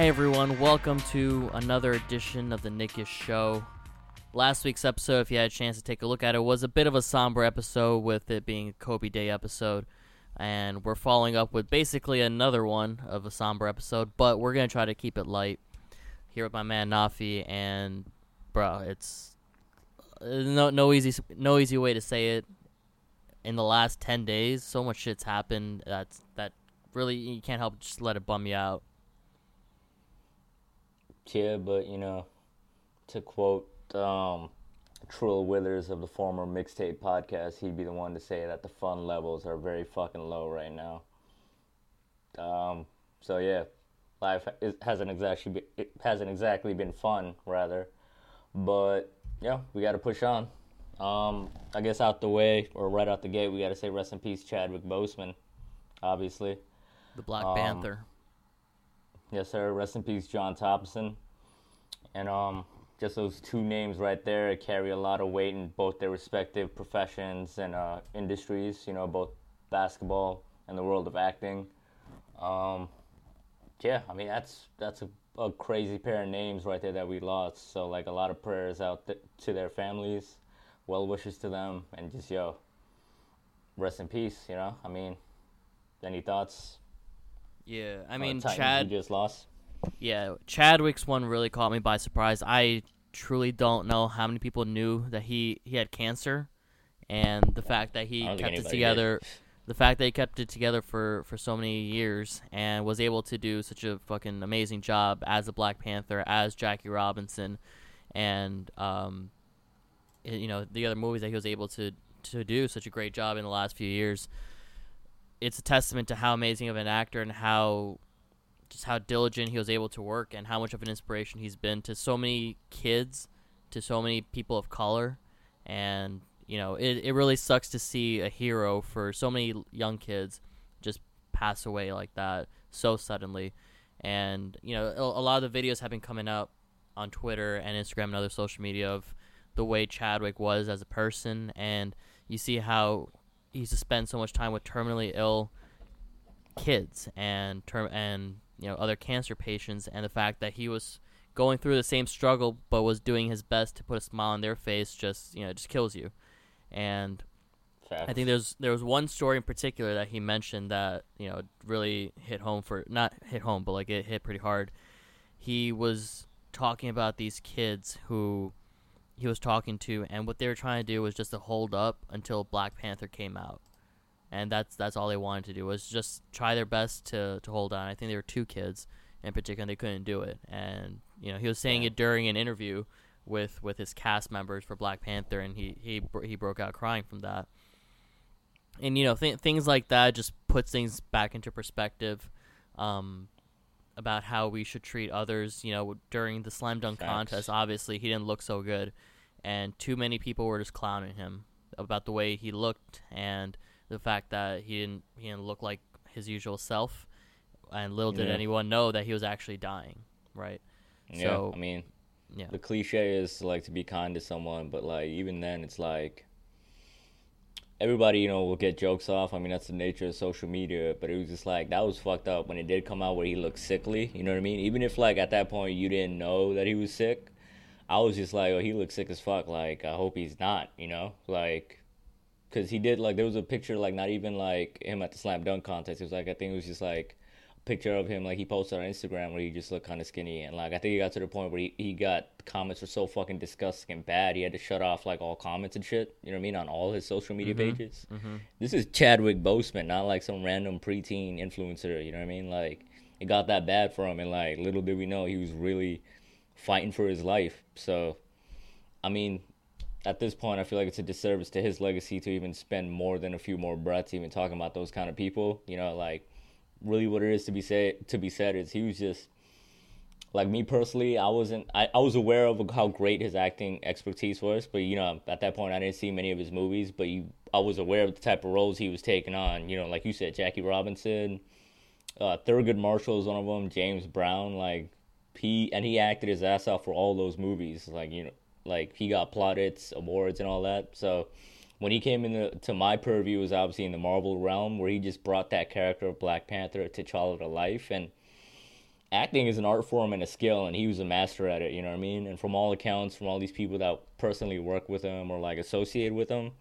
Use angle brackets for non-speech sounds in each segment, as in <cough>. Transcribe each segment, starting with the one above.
Hey everyone, welcome to another edition of the Knick-ish Show. Last week's episode, if you had a chance to take a look at it, was a bit of a somber episode with it being a Kobe Day episode. And we're following up with basically another one of a somber episode, but we're going to try to keep it light. Here with my man Nafi, and bro, it's uh, no no easy no easy way to say it. In the last ten days, so much shit's happened that's that really you can't help but just let it bum you out. Yeah, but you know, to quote um, Trill Withers of the former Mixtape podcast, he'd be the one to say that the fun levels are very fucking low right now. Um, so yeah, life is, hasn't exactly be, it hasn't exactly been fun, rather, but yeah, we got to push on. Um, I guess out the way or right out the gate, we got to say rest in peace, Chadwick Boseman, obviously. The Black Um, Panther. Yes, sir. Rest in peace, John Thompson. And um, just those two names right there carry a lot of weight in both their respective professions and uh, industries. You know, both basketball and the world of acting. Um, yeah, I mean that's that's a, a crazy pair of names right there that we lost. So like a lot of prayers out th- to their families, well wishes to them, and just yo, rest in peace. You know, I mean, any thoughts? Yeah, I mean Chad. just lost. Yeah, Chadwick's one really caught me by surprise. I truly don't know how many people knew that he he had cancer, and the fact that he I don't think kept it together. The fact that he kept it together for, for so many years and was able to do such a fucking amazing job as a Black Panther, as Jackie Robinson, and um, you know the other movies that he was able to to do such a great job in the last few years. It's a testament to how amazing of an actor and how just how diligent he was able to work and how much of an inspiration he's been to so many kids, to so many people of color, and you know it, it really sucks to see a hero for so many young kids just pass away like that so suddenly, and you know a, lot of the videos have been coming up on Twitter and Instagram and other social media of the way Chadwick was as a person, and you see how he used to spend so much time with terminally ill kids and term and you know other cancer patients and the fact that he was going through the same struggle but was doing his best to put a smile on their face just you know just kills you. And I think there's there was one story in particular that he mentioned that you know really hit home for not hit home but like it hit pretty hard. He was talking about these kids who he was talking to, and what they were trying to do was just to hold up until Black Panther came out, and that's that's all they wanted to do was just try their best to to hold on. I think there were two kids in particular, and they couldn't do it, and you know he was saying it during an interview with with his cast members for Black Panther, and he he he broke out crying from that and you know th- things like that just puts things back into perspective um, about how we should treat others you know during the slam dunk Facts. contest obviously he didn't look so good and too many people were just clowning him about the way he looked and the fact that he didn't he didn't look like his usual self and little did Yeah. anyone know that he was actually dying right Yeah, So- I mean, yeah the cliche is like to be kind to someone, but like even then, it's like everybody, you know, will get jokes off. I mean, that's the nature of social media. But it was just like that was fucked up when it did come out where he looked sickly. You know what I mean? Even if like at that point you didn't know that he was sick, I was just like, oh, he looks sick as fuck. Like I hope he's not. You know, like. Cause he did like there was a picture like not even like him at the slam dunk contest. It was like I think it was just like a picture of him like he posted on Instagram where he just looked kind of skinny and like I think he got to the point where he, he got comments were so fucking disgusting and bad he had to shut off like all comments and shit you know what I mean on all his social media mm-hmm. pages. Mm-hmm. This is Chadwick Boseman, not like some random preteen influencer. You know what I mean? Like it got that bad for him and like little did we know he was really fighting for his life. So I mean. At this point, I feel like it's a disservice to his legacy to even spend more than a few more breaths even talking about those kind of people. You know, like really what it is to be said to be said is he was just like me personally, I wasn't. I, I was aware of how great his acting expertise was, but you know, at that point, I didn't see many of his movies. But you, I was aware of the type of roles he was taking on. You know, like you said, Jackie Robinson, uh, Thurgood Marshall is one of them. James Brown, like he and he acted his ass off for all those movies. Like you know, like he got plaudits, awards, and all that. So when he came into to my purview, was obviously in the Marvel realm, where he just brought that character of Black Panther, T'Challa, to life, and acting is an art form and a skill, and he was a master at it. You know what I mean? And from all accounts, from all these people that personally work with him or like associated with him,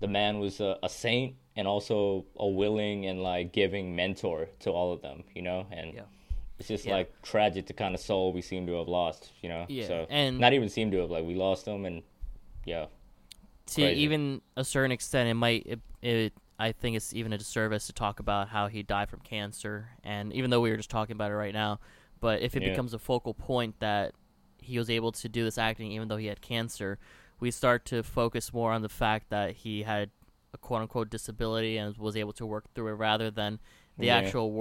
the man was a, a saint and also a willing and like giving mentor to all of them. You know, and. Yeah. It's just Yeah. like tragic the kind of soul we seem to have lost, you know. Yeah, So and- not even seem to have like we lost him, and yeah, to Crazy. even a certain extent, it might. It, it, I think it's even a disservice to talk about how he died from cancer, and even though we were just talking about it right now, but if it Yeah. becomes a focal point that he was able to do this acting even though he had cancer, we start to focus more on the fact that he had a quote unquote disability and was able to work through it rather than the Yeah, actual yeah.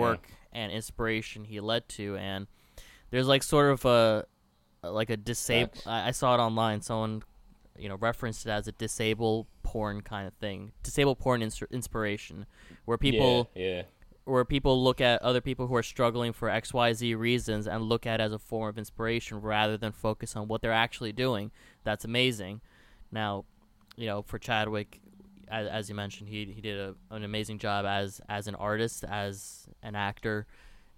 And inspiration he led to. And there's like sort of a like a disabled. Facts. I, I saw it online. Someone you know referenced it as a disabled porn kind of thing, disabled porn ins- inspiration, where people yeah, yeah. where people look at other people who are struggling for XYZ reasons and look at it as a form of inspiration rather than focus on what they're actually doing. That's amazing. Now, you know, for Chadwick, as, as you mentioned, he he did a, an amazing job as as an artist, as an actor,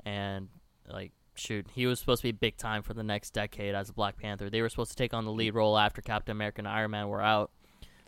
and like shoot, he was supposed to be big time for the next decade as a Black Panther. They were supposed to take on the lead mm. role after Captain America and Iron Man were out.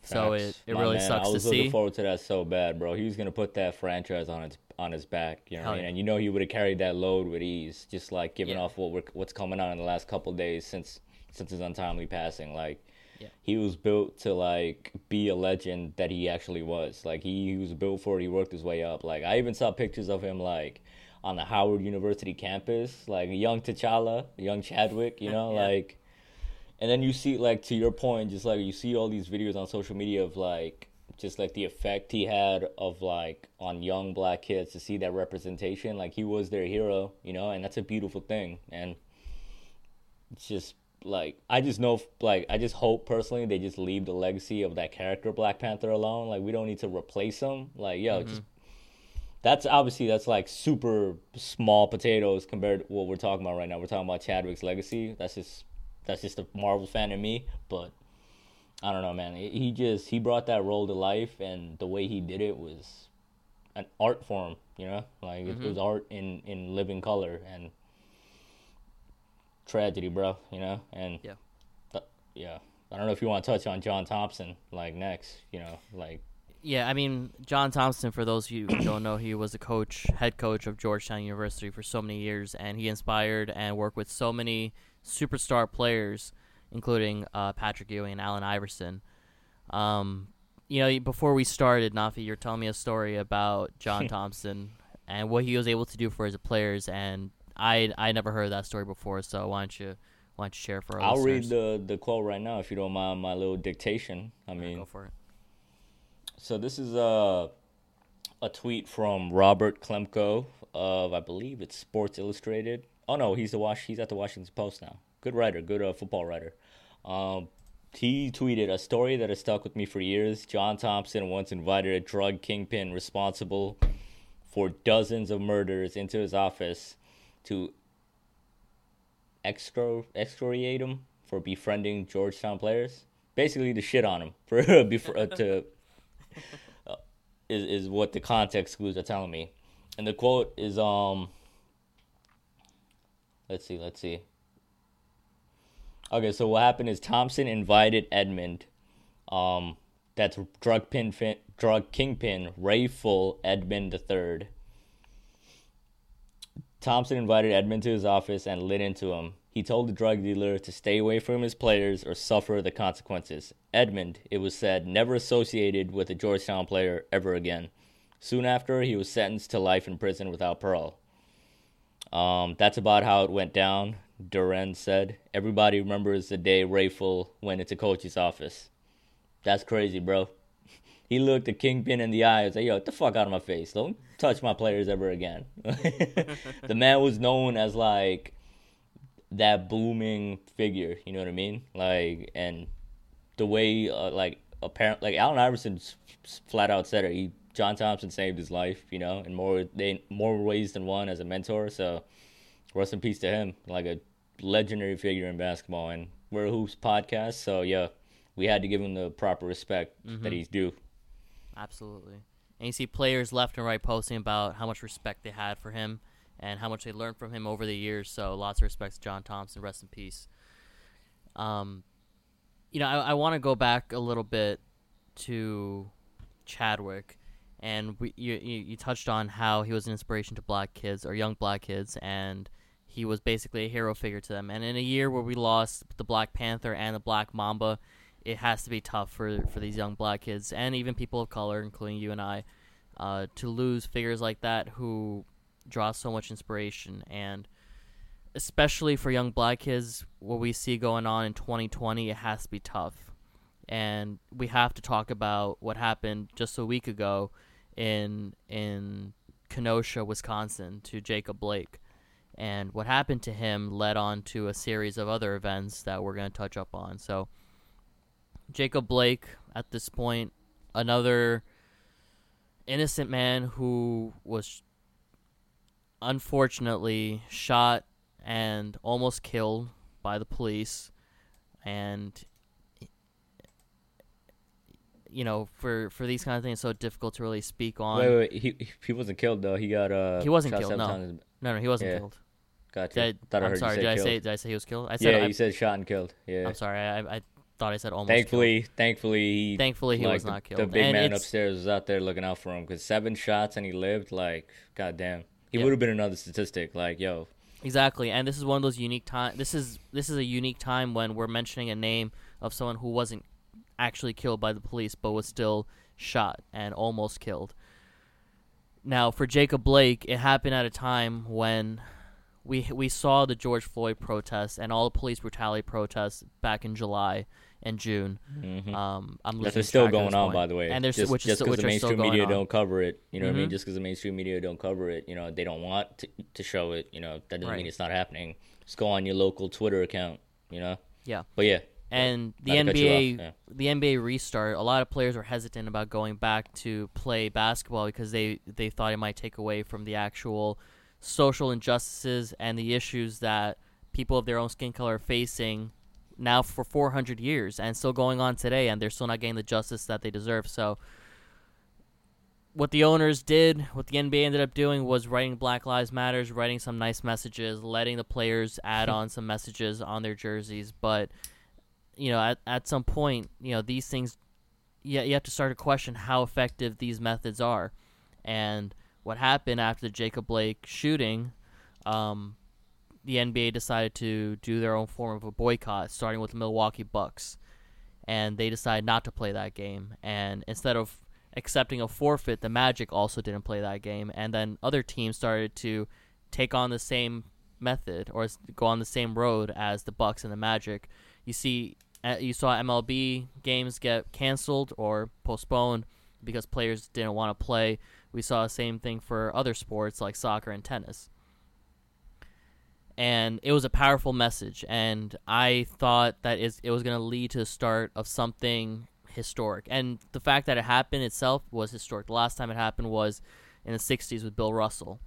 So it, it My really man, sucks I was looking see. forward to that so bad, bro. He was gonna put that franchise on its on his back, you know, what I mean? yeah. and you know he would have carried that load with ease, just like giving Yeah. off what we're, what's coming on in the last couple days since since his untimely passing. Like, Yeah. he was built to like be a legend that he actually was. Like he, he was built for it. He worked his way up. Like I even saw pictures of him like on the Howard University campus, like young T'Challa, young Chadwick, you <laughs> know, Yeah. like and then you see like to your point just like you see all these videos on social media of like just like the effect he had of like on young black kids to see that representation like he was their hero you know and that's a beautiful thing and it's just like i just know like i just hope personally they just leave the legacy of that character black panther alone like we don't need to replace him like yo mm-hmm. just that's obviously that's like super small potatoes compared to what we're talking about right now. We're talking about Chadwick's legacy. That's just that's just a Marvel fan in me, but I don't know, man. He just he brought that role to life, and the way he did it was an art form. You know, like it, it was art in in living color and tragedy, bro. You know, and Yeah. th- yeah. I don't know if you want to touch on John Thompson like next. You know, like Yeah, I mean, John Thompson, for those of you who don't know, he was a coach, head coach of Georgetown University for so many years, and he inspired and worked with so many superstar players, including uh, Patrick Ewing and Allen Iverson. Um, you know, before we started, Nafi, you're telling me a story about John <laughs> Thompson and what he was able to do for his players, and I I never heard that story before, so why don't you why don't you share for our I'll read the the quote right now if you don't mind my little dictation. I mean, Go for it. So this is a a tweet from Robert Klemko of I believe it's Sports Illustrated. Oh no, he's the Wash. He's at the Washington Post now. Good writer, good uh, football writer. Um, he tweeted a story that has stuck with me for years. John Thompson once invited a drug kingpin responsible for dozens of murders into his office to excro- excoriate him for befriending Georgetown players. Basically, to shit on him <laughs> for uh, to uh, is is what the context clues are telling me. And the quote is um. Let's see. Let's see. Okay, so what happened is Thompson invited Edmond, um, that's drug pin drug kingpin Rayful Edmond III. Thompson invited Edmond to his office and lit into him. He told the drug dealer to stay away from his players or suffer the consequences. Edmond, it was said, never associated with a Georgetown player ever again. Soon after, he was sentenced to life in prison without parole. Um, that's about how it went down, Duran said. Everybody remembers the day Rayful went into coach's office. That's crazy, bro. He looked the kingpin in the eye and said, yo, get the fuck out of my face. Don't touch my players ever again. <laughs> the man was known as like that booming figure. You know what I mean? Like, and the way, uh, like, apparent, like Allen Iverson flat out said it. He John Thompson saved his life. You know, in more they more ways than one as a mentor. So, rest in peace to him. Like a legendary figure in basketball, and we're a hoops podcast. So yeah, we had to give him the proper respect that he's due. Absolutely. And you see players left and right posting about how much respect they had for him and how much they learned from him over the years. So lots of respect to John Thompson. Rest in peace. Um, you know, I, I want to go back a little bit to Chadwick, and we you, you you touched on how he was an inspiration to black kids or young black kids, and he was basically a hero figure to them. And in a year where we lost the Black Panther and the Black Mamba, it has to be tough for for these young black kids and even people of color, including you and I, uh, to lose figures like that who draw so much inspiration and especially for young black kids what we see going on in 2020 it has to be tough and we have to talk about what happened just a week ago in in Kenosha, Wisconsin to Jacob Blake. And what happened to him led on to a series of other events that we're going to touch up on. So Jacob Blake at this point another innocent man who was unfortunately shot and almost killed by the police and you know for for these kind of things it's so difficult to really speak on Wait, wait, wait. He he wasn't killed though. He got uh. He wasn't killed, no. times. no no he wasn't Yeah. killed Gotcha. did I, am heard sorry did i say did i say he was killed i said yeah, I, you said shot and killed. Yeah. i'm sorry I, I thought i said almost Thankfully, thankfully, killed. thankfully he like, was not killed The big and man upstairs was out there looking out for him because seven shots and he lived. Like, goddamn, he Yeah. would have been another statistic. Like, yo, Exactly, and this is one of those unique time. This is this is a unique time when we're mentioning a name of someone who wasn't actually killed by the police, but was still shot and almost killed. Now, for Jacob Blake, it happened at a time when we we saw the George Floyd protests and all the police brutality protests back in July and June. mhm. Um, I'm That's still going on, point. by the way. and there's just, which just which the mainstream media on. don't cover it. You know what I mean? Mhm. Just because the mainstream media don't cover it, you know, they don't want to, to show it. You know, that doesn't Right. mean it's not happening. Just go on your local Twitter account. You know. Yeah. But yeah. And the Not to cut you NBA, yeah. the NBA restart, a lot of players were hesitant about going back to play basketball because they they thought it might take away from the actual social injustices and the issues that people of their own skin color are facing now for 400 years and still going on today, and they're still not getting the justice that they deserve. So. What the owners did, what the NBA ended up doing was writing Black Lives Matters, writing some nice messages, letting the players add <laughs> on some messages on their jerseys, but you know, at, at some point, you know, these things, you, you have to start to question how effective these methods are. And what happened after the Jacob Blake shooting, um, the NBA decided to do their own form of a boycott, starting with the Milwaukee Bucks. And they decided not to play that game. And instead of accepting a forfeit, the Magic also didn't play that game. And then other teams started to take on the same method or go on the same road as the Bucks and the Magic. You see, uh, you saw MLB games get canceled or postponed because players didn't want to play. We saw the same thing for other sports like soccer and tennis. And it was a powerful message, and I thought that it was going to lead to the start of something historic. And the fact that it happened itself was historic. The last time it happened was in the '60s with Bill Russell,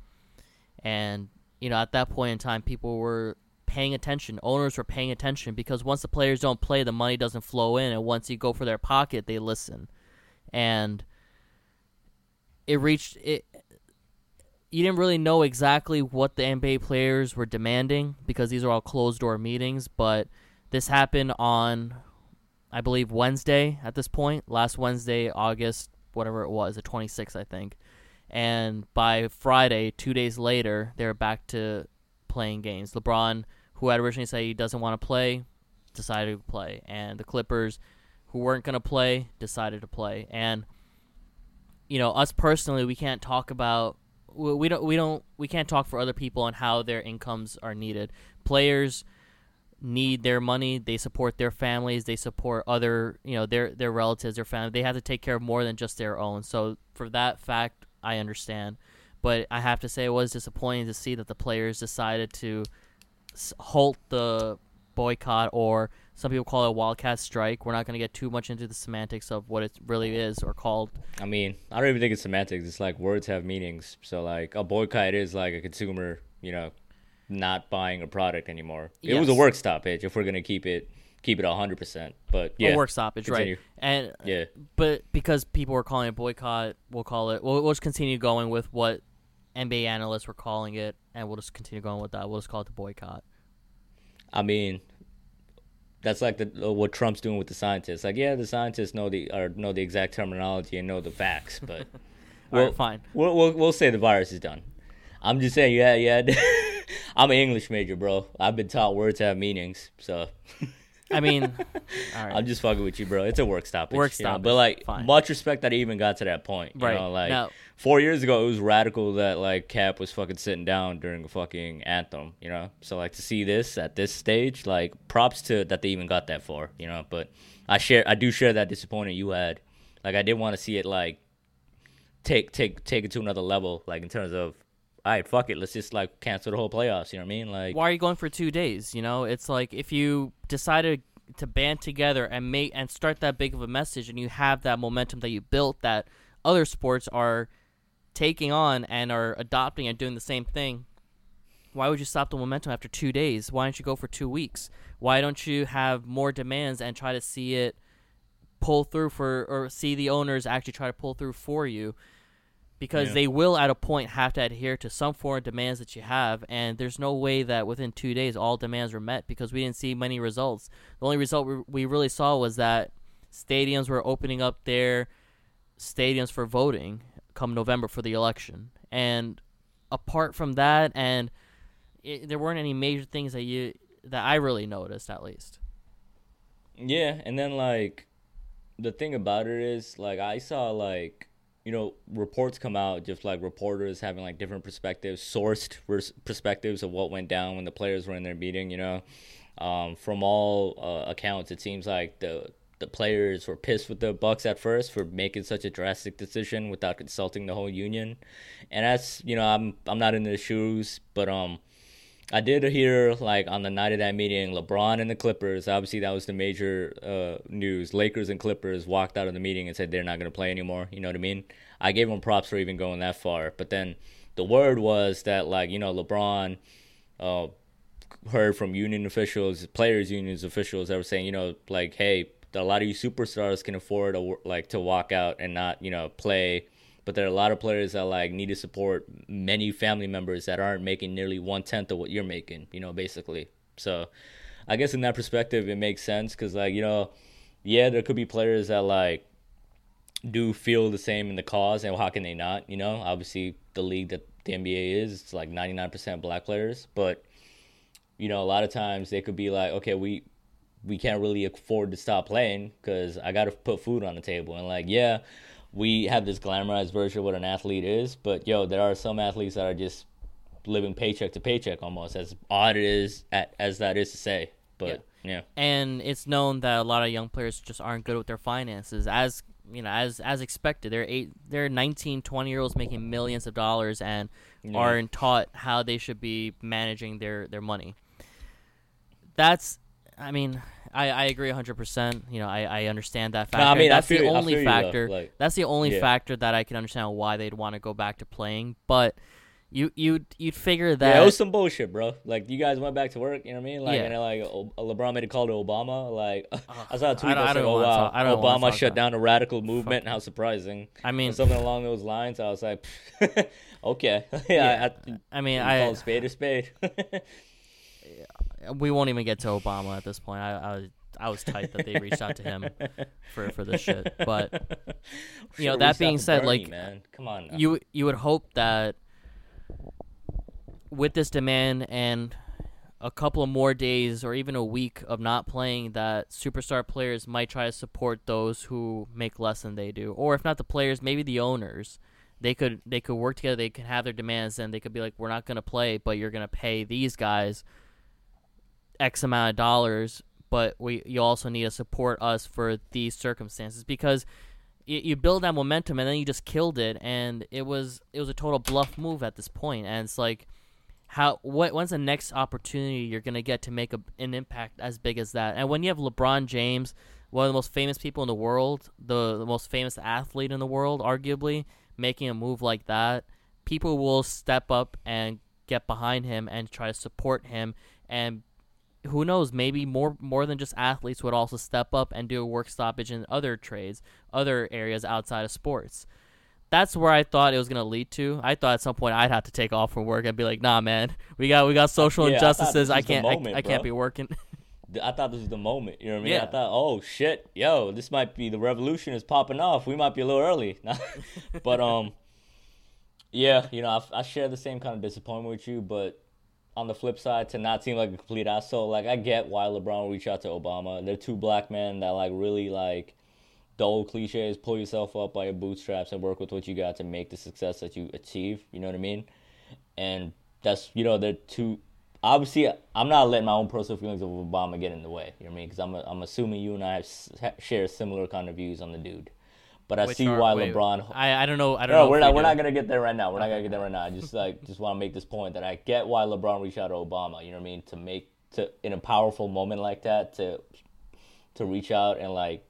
and you know at that point in time, people were paying attention. Owners were paying attention because once the players don't play, the money doesn't flow in, and once you go for their pocket, they listen. And it reached it. You didn't really know exactly what the NBA players were demanding because these are all closed door meetings, but this happened on, I believe, Wednesday at this point, last Wednesday, August, whatever it was, the 26th, I think. And by Friday, two days later, they're back to playing games. LeBron, who had originally said he doesn't want to play, decided to play, and the Clippers, who weren't going to play, decided to play. And you know, us personally, we can't talk about we don't we don't we can't talk for other people on how their incomes are needed. Players need their money. They support their families. They support other, you know, their their relatives, their family. They have to take care of more than just their own. So for that fact, I understand. But I have to say, it was disappointing to see that the players decided to halt the boycott or some people call it a wildcat strike. We're not going to get too much into the semantics of what it really is or called. I mean, I don't even think it's semantics. It's like words have meanings. So like a boycott is like a consumer, you know, not buying a product anymore. It was a work stoppage if we're gonna keep it keep it hundred percent. But yeah, a work stoppage, continue. right? And Yeah. but because people were calling it boycott, we'll call it. We'll, we'll just continue going with what NBA analysts were calling it, and we'll just continue going with that. We'll just call it the boycott. I mean, that's like the uh, what Trump's doing with the scientists. Like, yeah, the scientists know the or know the exact terminology and know the facts, <laughs> but All right, fine. We'll, we'll we'll say the virus is done. I'm just saying, yeah, yeah. <laughs> I'm an English major, bro. I've been taught words have meanings, so <laughs> I mean, all right. I'm just fucking with you, bro. It's a work stoppage. Work you know? But like, fine. much respect that I even got to that point. You Right. know, like Now- four years ago, it was radical that like Kap was fucking sitting down during a fucking anthem. You know, so like to see this at this stage, like props to that they even got that far. You know, but I share, I do share that disappointment you had. Like, I did want to see it like take take take it to another level, like in terms of. All right, fuck it. Let's just like cancel the whole playoffs. You know what I mean? Like, why are you going for two days? You know, it's like if you decided to band together and make and start that big of a message, and you have that momentum that you built, that other sports are taking on and are adopting and doing the same thing. Why would you stop the momentum after two days? Why don't you go for two weeks? Why don't you have more demands and try to see it pull through for, or see the owners actually try to pull through for you? because Yeah. they will at a point have to adhere to some foreign demands that you have and there's no way that within two days all demands were met because we didn't see many results the only result we, we really saw was that stadiums were opening up their stadiums for voting come november for the election and apart from that and it, there weren't any major things that you that i really noticed at least Yeah, and then like the thing about it is like I saw like you know reports come out just like reporters having like different perspectives, sourced res- perspectives of what went down when the players were in their meeting. You know, um, from all uh, accounts, it seems like the the players were pissed with the Bucks at first for making such a drastic decision without consulting the whole union, and that's you know I'm I'm not in their shoes, but um. I did hear like on the night of that meeting, LeBron and the Clippers. Obviously, that was the major uh, news. Lakers and Clippers walked out of the meeting and said they're not going to play anymore. You know what I mean? I gave them props for even going that far. But then the word was that like you know LeBron uh, heard from union officials, players' unions officials that were saying you know like hey, a lot of you superstars can afford a, like to walk out and not you know play but there are a lot of players that like need to support many family members that aren't making nearly one tenth of what you're making. You know, basically. So, I guess in that perspective, it makes sense because like you know, yeah, there could be players that like do feel the same in the cause, and how can they not? You know, obviously the league that the NBA is, it's like 99% black players, but you know, a lot of times they could be like, okay, we we can't really afford to stop playing because I got to put food on the table, and like, yeah we have this glamorized version of what an athlete is, but yo, there are some athletes that are just living paycheck to paycheck almost, as odd it is at, as that is to say. But yeah. and it's known that a lot of young players just aren't good with their finances as you know as as expected they're eight they're 19 20 year olds making millions of dollars and Yeah. aren't taught how they should be managing their their money that's i mean I, I agree 100%. You know, I, I understand that factor. No, I mean, I that's feel- the I only factor. like- that's the only Yeah. factor that I can understand why they'd want to go back to playing. But you you you'd figure that Yeah, it was some bullshit, bro. Like you guys went back to work, you know what I mean? Like Yeah. and like O- LeBron made a call to Obama. Like <laughs> I saw a tweet I don't- that said, "Oh wow, I Obama shut down a radical movement. How surprising!" I mean, Or something along those lines. I was like, <laughs> "Okay, <laughs> yeah." Yeah. I, I mean, I call a spade a spade. We won't even get to Obama at this point. I, I was I was tight that they reached out to him <laughs> for for this shit. But <laughs> you know, that being said, Bernie, like, man, come on. Now. you you would hope that with this demand and a couple of more days or even a week of not playing that superstar players might try to support those who make less than they do or if not the players maybe the owners they could they could work together they could have their demands and they could be like we're not going to play but you're going to pay these guys x amount of dollars but we you also need to support us for these circumstances because you, you build that momentum and then you just killed it and it was it was a total bluff move at this point and it's like how what when's the next opportunity you're gonna get to make a, an impact as big as that? And when you have LeBron James, one of the most famous people in the world, the, the most famous athlete in the world, arguably making a move like that, people will step up and get behind him and try to support him and who knows maybe more more than just athletes would also step up and do a work stoppage in other trades other areas outside of sports that's where I thought it was gonna lead to. I thought at some point I'd have to take off from work and be like, "Nah, man, we got we got social Yeah, injustices. this I can't moment, I, I can't be working." <laughs> I thought this was the moment. You know what I mean? Yeah. I thought, oh shit, yo, this might be the revolution is popping off. We might be a little early, <laughs> but um, yeah, you know, I, I share the same kind of disappointment with you. But on the flip side, to not seem like a complete asshole, like I get why LeBron reached out to Obama. They're two black men that like really like the old cliche is pull yourself up by your bootstraps and work with what you got to make the success that you achieve. You know what I mean? And that's you know they're two. Obviously, I'm not letting my own personal feelings of Obama get in the way. You know what I mean? Because I'm I'm assuming you and I have, share similar kind of views on the dude. But I Which see are- why wait, LeBron. I I don't know. I don't No, know. we're not. we We're not gonna get there right now. We're not gonna get there right now. I just like just want to make this point that I get why LeBron reached out to Obama. You know what I mean? To make to in a powerful moment like that to to reach out and like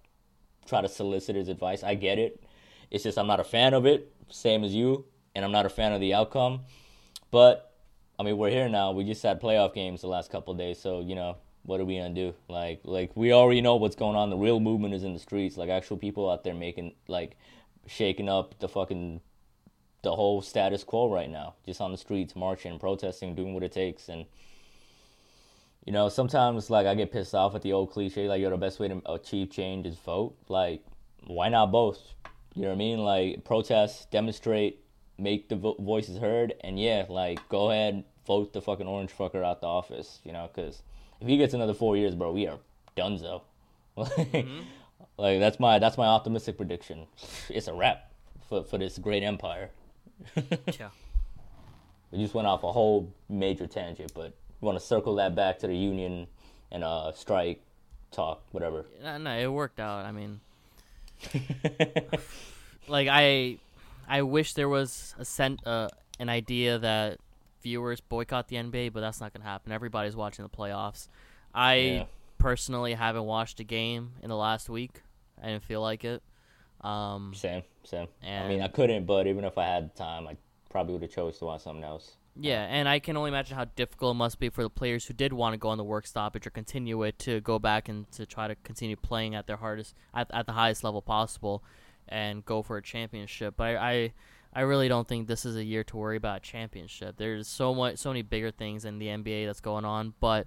try to solicit his advice. I get it. It's just I'm not a fan of it, same as you, and I'm not a fan of the outcome. But I mean, we're here now. We just had playoff games the last couple of days, so you know what are we gonna do? Like, like we already know what's going on. The real movement is in the streets. Like actual people out there making like shaking up the fucking the whole status quo right now. Just on the streets, marching, protesting, doing what it takes, and you know, sometimes like I get pissed off at the old cliche, like, yo, the best way to achieve change is vote. Like, why not both? You know what I mean? Like, protest, demonstrate, make the vo- voices heard, and yeah, like, go ahead, vote the fucking orange fucker out the office. You know, because if he gets another four years, bro, we are donezo. <laughs> Like, like that's my that's my optimistic prediction. It's a wrap for for this great empire. <laughs> Yeah. We just went off a whole major tangent, but we want to circle that back to the union and uh strike talk, whatever. No, no, it worked out. I mean, <laughs> like I, I wish there was a sent uh, an idea that viewers boycott the NBA, but that's not gonna happen. Everybody's watching the playoffs. I Yeah. personally haven't watched a game in the last week. I didn't feel like it. Um, Same, same. I mean, I couldn't, but even if I had time, I probably would have chose to watch something else. Yeah, and I can only imagine how difficult it must be for the players who did want to go on the work stoppage or continue it to go back and to try to continue playing at their hardest at, at the highest level possible and go for a championship. But I, I I really don't think this is a year to worry about a championship. There's so much so many bigger things in the NBA that's going on, but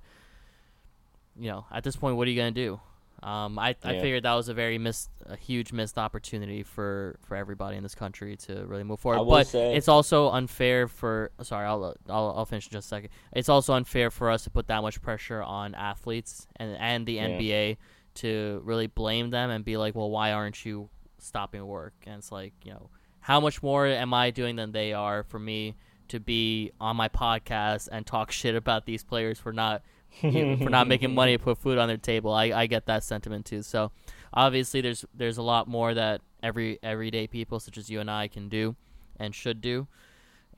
you know, at this point what are you going to do? Um, I, I figured that was a very missed, a huge missed opportunity for, for everybody in this country to really move forward. But say- it's also unfair for. Sorry, I'll, I'll I'll finish in just a second. It's also unfair for us to put that much pressure on athletes and and the Yeah. NBA to really blame them and be like, well, why aren't you stopping work? And it's like, you know, how much more am I doing than they are for me to be on my podcast and talk shit about these players for not you know, for not making money to put food on their table. I, I get that sentiment too. So obviously there's there's a lot more that every everyday people such as you and I can do and should do.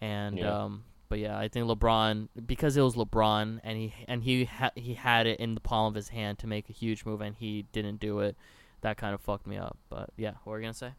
And Yeah. um but yeah, I think LeBron because it was LeBron and he and he ha- he had it in the palm of his hand to make a huge move and he didn't do it. That kind of fucked me up. But yeah, what were you going to say?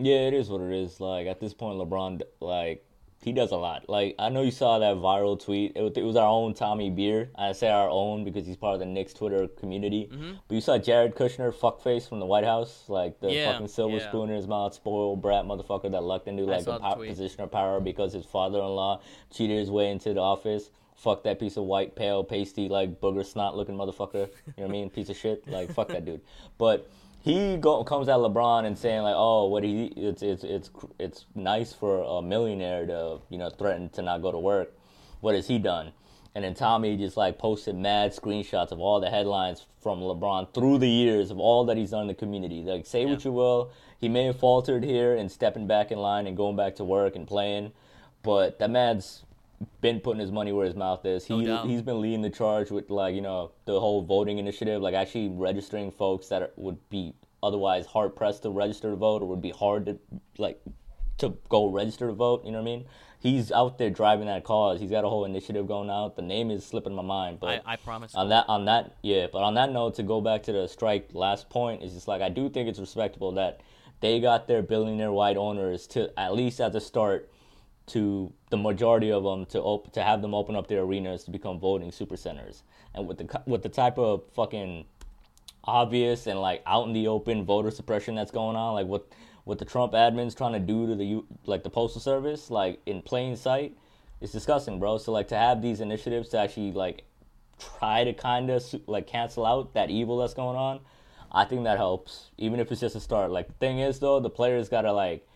Yeah, it is what it is. Like at this point, LeBron, like he does a lot. Like I know you saw that viral tweet. It was, it was our own Tommy Beer. I say our own because he's part of the Knicks Twitter community. But you saw Jared Kushner, fuckface from the White House, like the Mm-hmm. Yeah, fucking silver yeah. spoon in his mouth, spoiled brat motherfucker that lucked into like a tweet. position of power because his father-in-law cheated his way into the office. Fuck that piece of white, pale, pasty, like booger snot looking motherfucker. You know what I mean? Piece of shit. Like fuck that dude. But he go, comes at LeBron and saying like, oh, what he it's it's it's it's nice for a millionaire to you know threaten to not go to work. What has he done? And then Tommy just like posted mad screenshots of all the headlines from LeBron through the years of all that he's done in the community. Like, say what you will, he may have faltered here and stepping back in line and going back to work and playing, but that man's been putting his money where his mouth is. He doubt. he's been leading the charge with like you know the whole voting initiative, like actually registering folks that are, would be otherwise hard pressed to register to vote or would be hard to like to go register to vote. You know what I mean? He's out there driving that cause. He's got a whole initiative going out. The name is slipping my mind, but I, I promise. on that on that yeah but on that note to go back to the strike last point is just like i do think it's respectable that they got their billionaire white owners to at least at the start to the majority of them to op- to have them open up their arenas to become voting super centers and with the with the type of fucking obvious and like out in the open voter suppression that's going on like what what the Trump admin's trying to do to the like the postal service like in plain sight it's disgusting bro. So like to have these initiatives to actually like try to kind of like cancel out that evil that's going on i think that helps. Even if it's just a start. Like the thing is though the players gotta like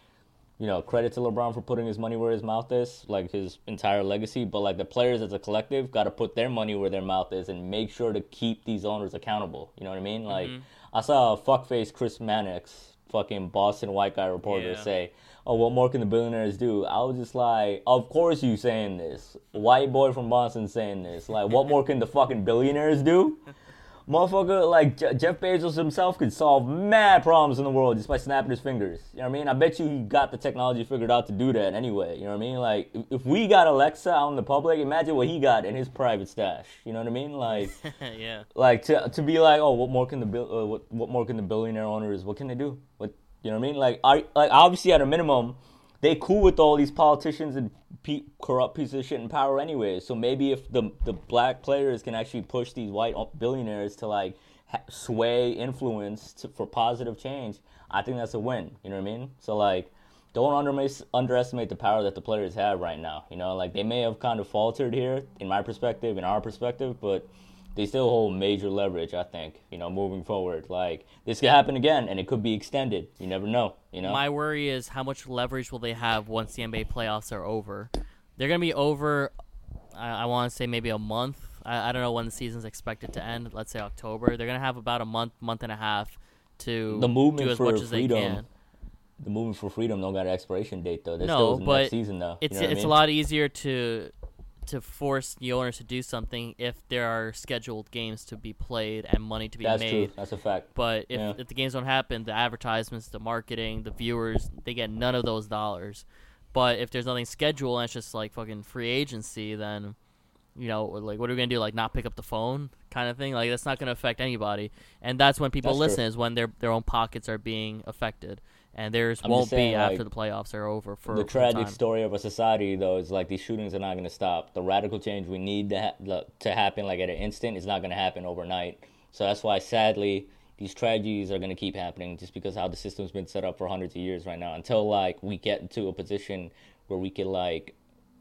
you know credit to lebron for putting his money where his mouth is like his entire legacy. But like the players as a collective gotta put their money where their mouth is and make sure to keep these owners accountable. You know what i mean? Like mm-hmm. i saw a fuckface chris mannix fucking boston white guy reporter Yeah. say oh what more can the billionaires do? I was just like of course you saying this. White boy from boston saying this. Like what more can the fucking billionaires do <laughs> Motherfucker, like Je- Jeff Bezos himself could solve mad problems in the world just by snapping his fingers. You know what I mean? I bet you he got the technology figured out to do that anyway. You know what I mean? Like, if, if we got Alexa out in the public, imagine what he got in his private stash. You know what I mean? Like, <laughs> yeah. like to to be like, oh, what more can the bill, uh, what what more can the billionaire owners? What can they do? What you know what I mean? Like, I like obviously at a minimum, they cool with all these politicians and pe- corrupt pieces of shit in power anyway. So maybe if the the black players can actually push these white uh, billionaires to like ha- sway influence to, for positive change, I think that's a win. You know what I mean? So like. Don't underestimate the power that the players have right now. You know, like they may have kind of faltered here, in my perspective, in our perspective, but they still hold major leverage. I think you know moving forward. Like this could happen again, and it could be extended. You never know. You know. My worry is how much leverage will they have once the NBA playoffs are over? They're gonna be over. I, I want to say maybe a month. I, I don't know when the season's expected to end. Let's say October. They're gonna have about a month, month and a half to The movement do as for much as freedom they can. the movement for freedom don't got an expiration date though. There's No, still but next season though. It's you know what I it's mean? a lot easier to to force the owners to do something if there are scheduled games to be played and money to be That's made. true. That's a fact. But if, Yeah. if the games don't happen, the advertisements, the marketing, the viewers, they get none of those dollars. But if there's nothing scheduled and it's just like fucking free agency, then you know, like what are we gonna do? Like not pick up the phone, kind of thing. Like that's not gonna affect anybody. And that's when people That's listen true. is when their their own pockets are being affected, and theirs I'm won't saying, be after like, the playoffs are over. For the tragic story of a society though is like these shootings are not going to stop. The radical change we need to, ha- to happen like at an instant is not going to happen overnight. So that's why sadly these tragedies are going to keep happening just because how the system's been set up for hundreds of years right now. Until like we get into a position where we can like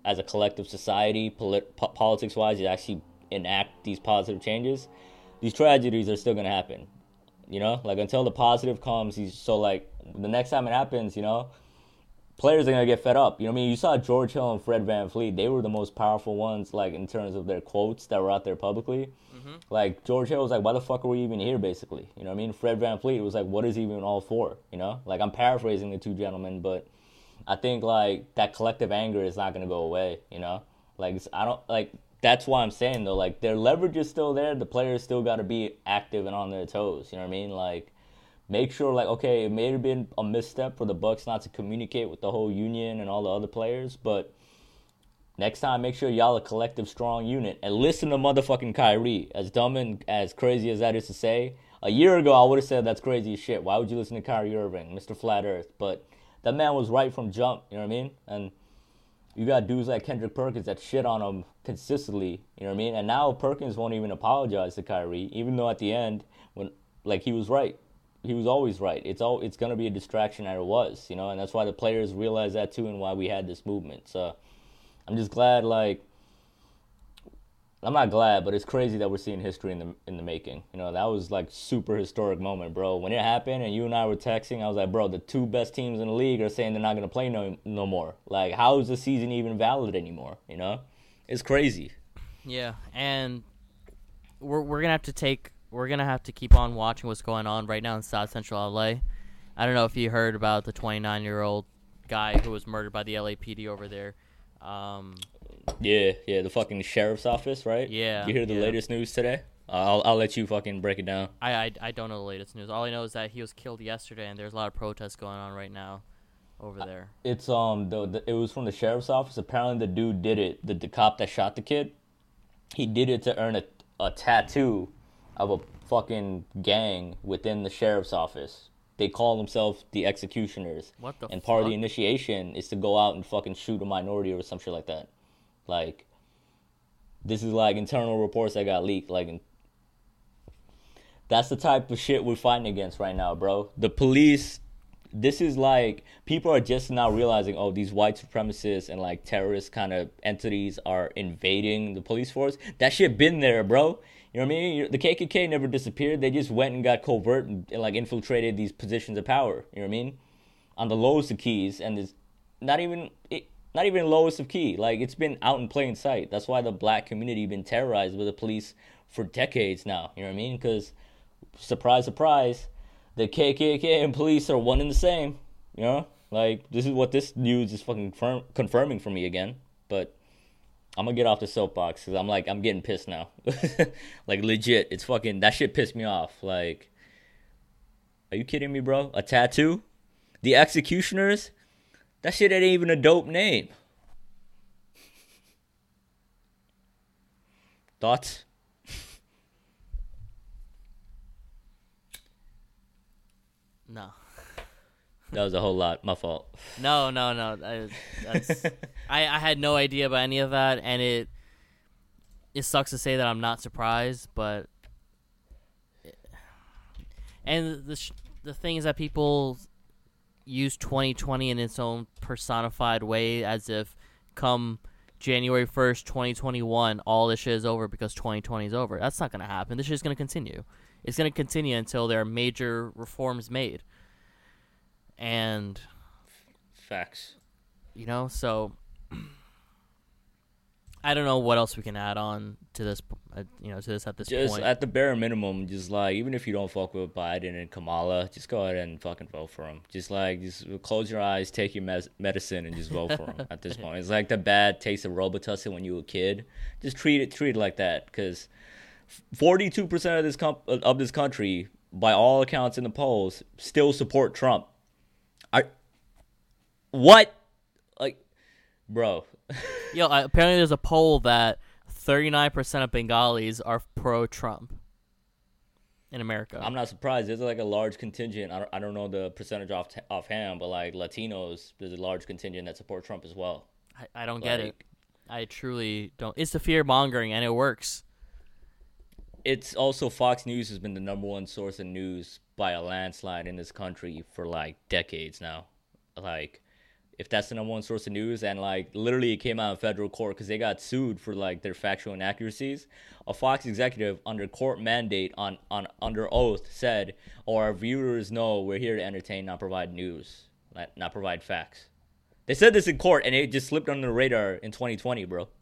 as a collective society polit- po- politics wise actually enact these positive changes these tragedies are still going to happen you know like until the positive comes he's so like the next time it happens you know players are gonna get fed up. You know what I mean? You saw George Hill and Fred VanVleet; they were the most powerful ones, like in terms of their quotes that were out there publicly. Mm-hmm. Like George Hill was like, "Why the fuck are we even here?" Basically, you know what I mean? Fred VanVleet was like, "What is he even all for?" You know, like I'm paraphrasing the two gentlemen, but I think like that collective anger is not gonna go away. You know, like I don't like. That's why I'm saying though, like their leverage is still there. The players still got to be active and on their toes. You know what I mean? Like make sure like okay it may have been a misstep for the bucks not to communicate with the whole union and all the other players but next time make sure y'all a collective strong unit and listen to motherfucking Kyrie as dumb and as crazy as that is to say a year ago I would have said that's crazy as shit why would you listen to Kyrie Irving Mr. Flat Earth but that man was right from jump you know what I mean and you got dudes like Kendrick Perkins that shit on him consistently, you know what I mean? And now Perkins won't even apologize to Kyrie, even though at the end, when like he was right, he was always right. It's all it's gonna be a distraction, and it was, you know, and that's why the players realized that too, and why we had this movement. So I'm just glad, like, I'm not glad, but it's crazy that we're seeing history in the in the making. You know, that was like super historic moment, bro. When it happened and you and I were texting, I was like, bro, the two best teams in the league are saying they're not gonna play no no more. Like, how is the season even valid anymore? You know, it's crazy. Yeah, and we're we're gonna have to take we're gonna have to keep on watching what's going on right now in South Central LA. I don't know if you heard about the 29 year old guy who was murdered by the LAPD over there. Um, Yeah, yeah, the fucking sheriff's office, right? Yeah, You hear the yeah. latest news today? I'll I'll let you fucking break it down. I, I I don't know the latest news. All I know is that he was killed yesterday, and there's a lot of protests going on right now over there? It's um the, the it was from the sheriff's office. Apparently the dude did it. The the cop that shot the kid, he did it to earn a a tattoo of a fucking gang within the sheriff's office. They call themselves the executioners. What the And part of the initiation is to go out and fucking shoot a minority or some shit like that. Like this is like internal reports that got leaked. Like that's the type of shit we're fighting against right now, bro. The police this is like people are just now realizing oh these white supremacists and like terrorist kind of entities are invading the police force. That shit been there bro. You know what i mean? The kkk never disappeared. They just went and got covert and, and like infiltrated these positions of power. You know what i mean? On the lowest of keys and it's not even it, not even lowest of key like it's been out in plain sight that's why the black community been terrorized by the police for decades now you know what i mean because surprise surprise the KKK and police are one and the same. You know, like this is what this news is fucking confirm- confirming for me again. But I'm gonna get off the soapbox because I'm like I'm getting pissed now. <laughs> like legit, it's fucking that shit pissed me off. Like, are you kidding me, bro? A tattoo? The executioners? That shit ain't even a dope name. Thoughts? No. That was a whole lot. My fault. No, no, no. I, I, I had no idea about any of that, and it it sucks to say that I'm not surprised, but and the sh- the thing is that people use 2020 in its own personified way, as if come January 1st, 2021, all this shit is over because 2020 is over. That's not gonna happen. This shit is gonna continue. It's gonna continue until there are major reforms made, and Facts. you know so i don't know what else we can add on to this uh, you know to this at this Just point at the bare minimum, just like even if you don't fuck with Biden and Kamala, just go ahead and fucking vote for him. Just like just close your eyes, take your mes- medicine, and just vote for him. At this <laughs> point, it's like the bad taste of Robitussin when you were a kid. Just treat it treat it like that, because forty two percent of this com- of this country, by all accounts in the polls, still support Trump. I what like, bro. <laughs> yo uh, apparently there's a poll that 39% of bengalis are pro-trump in america I'm not surprised. There's like a large contingent. I don't, I don't know the percentage off offhand, but like Latinos, there's a large contingent that support Trump as well. I, I don't get it i truly don't it's the fear mongering and it works It's also Fox News has been the number one source of news by a landslide in this country for like decades now. Like, if that's the number one source of news, and like literally it came out in federal court because they got sued for like their factual inaccuracies. A Fox executive under court mandate on on under oath said, "Oh, our viewers know we're here to entertain, not provide news, not, not provide facts." They said this in court, and it just slipped under the radar in 2020, bro. <laughs>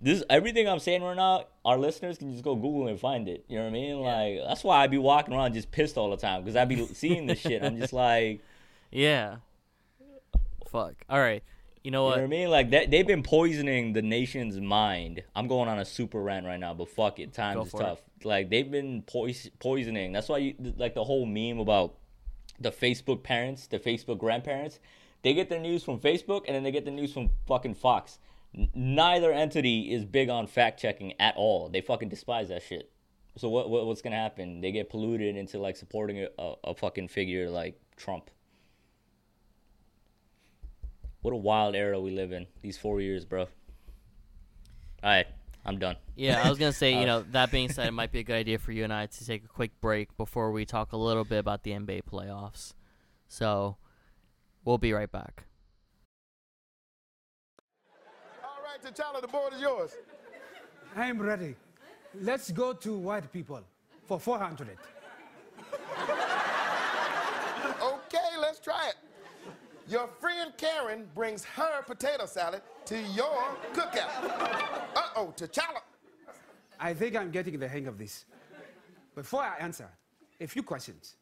This everything I'm saying right now, our listeners can just go Google and find it. You know what I mean? Like that's why I'd be walking around just pissed all the time because I'd be seeing this shit. I'm just like, <laughs> yeah fuck all right you know you what know what I mean? Like that they've been poisoning the nation's mind. I'm going on a super rant right now, but fuck it, times Go is for it. tough. Like they've been pois- poisoning. That's why you like the whole meme about the Facebook parents, the Facebook grandparents. They get their news from Facebook and then they get the news from fucking Fox. N- neither entity is big on fact checking at all. They fucking despise that shit. So what, what what's gonna happen? They get polluted into like supporting a, a fucking figure like Trump. What a wild era we live in. These four years, bro. All right, I'm done. Yeah, I was gonna say, you <laughs> Uh, know, that being said, it might be a good idea for you and I to take a quick break before we talk a little bit about the NBA playoffs. So, we'll be right back. All right, T'Challa, the board is yours. I'm ready. Let's go to white people for 400. <laughs> Okay, let's try it. Your friend Karen brings her potato salad to your cookout. Uh-oh, T'Challa. I think I'm getting the hang of this. Before I answer, a few questions.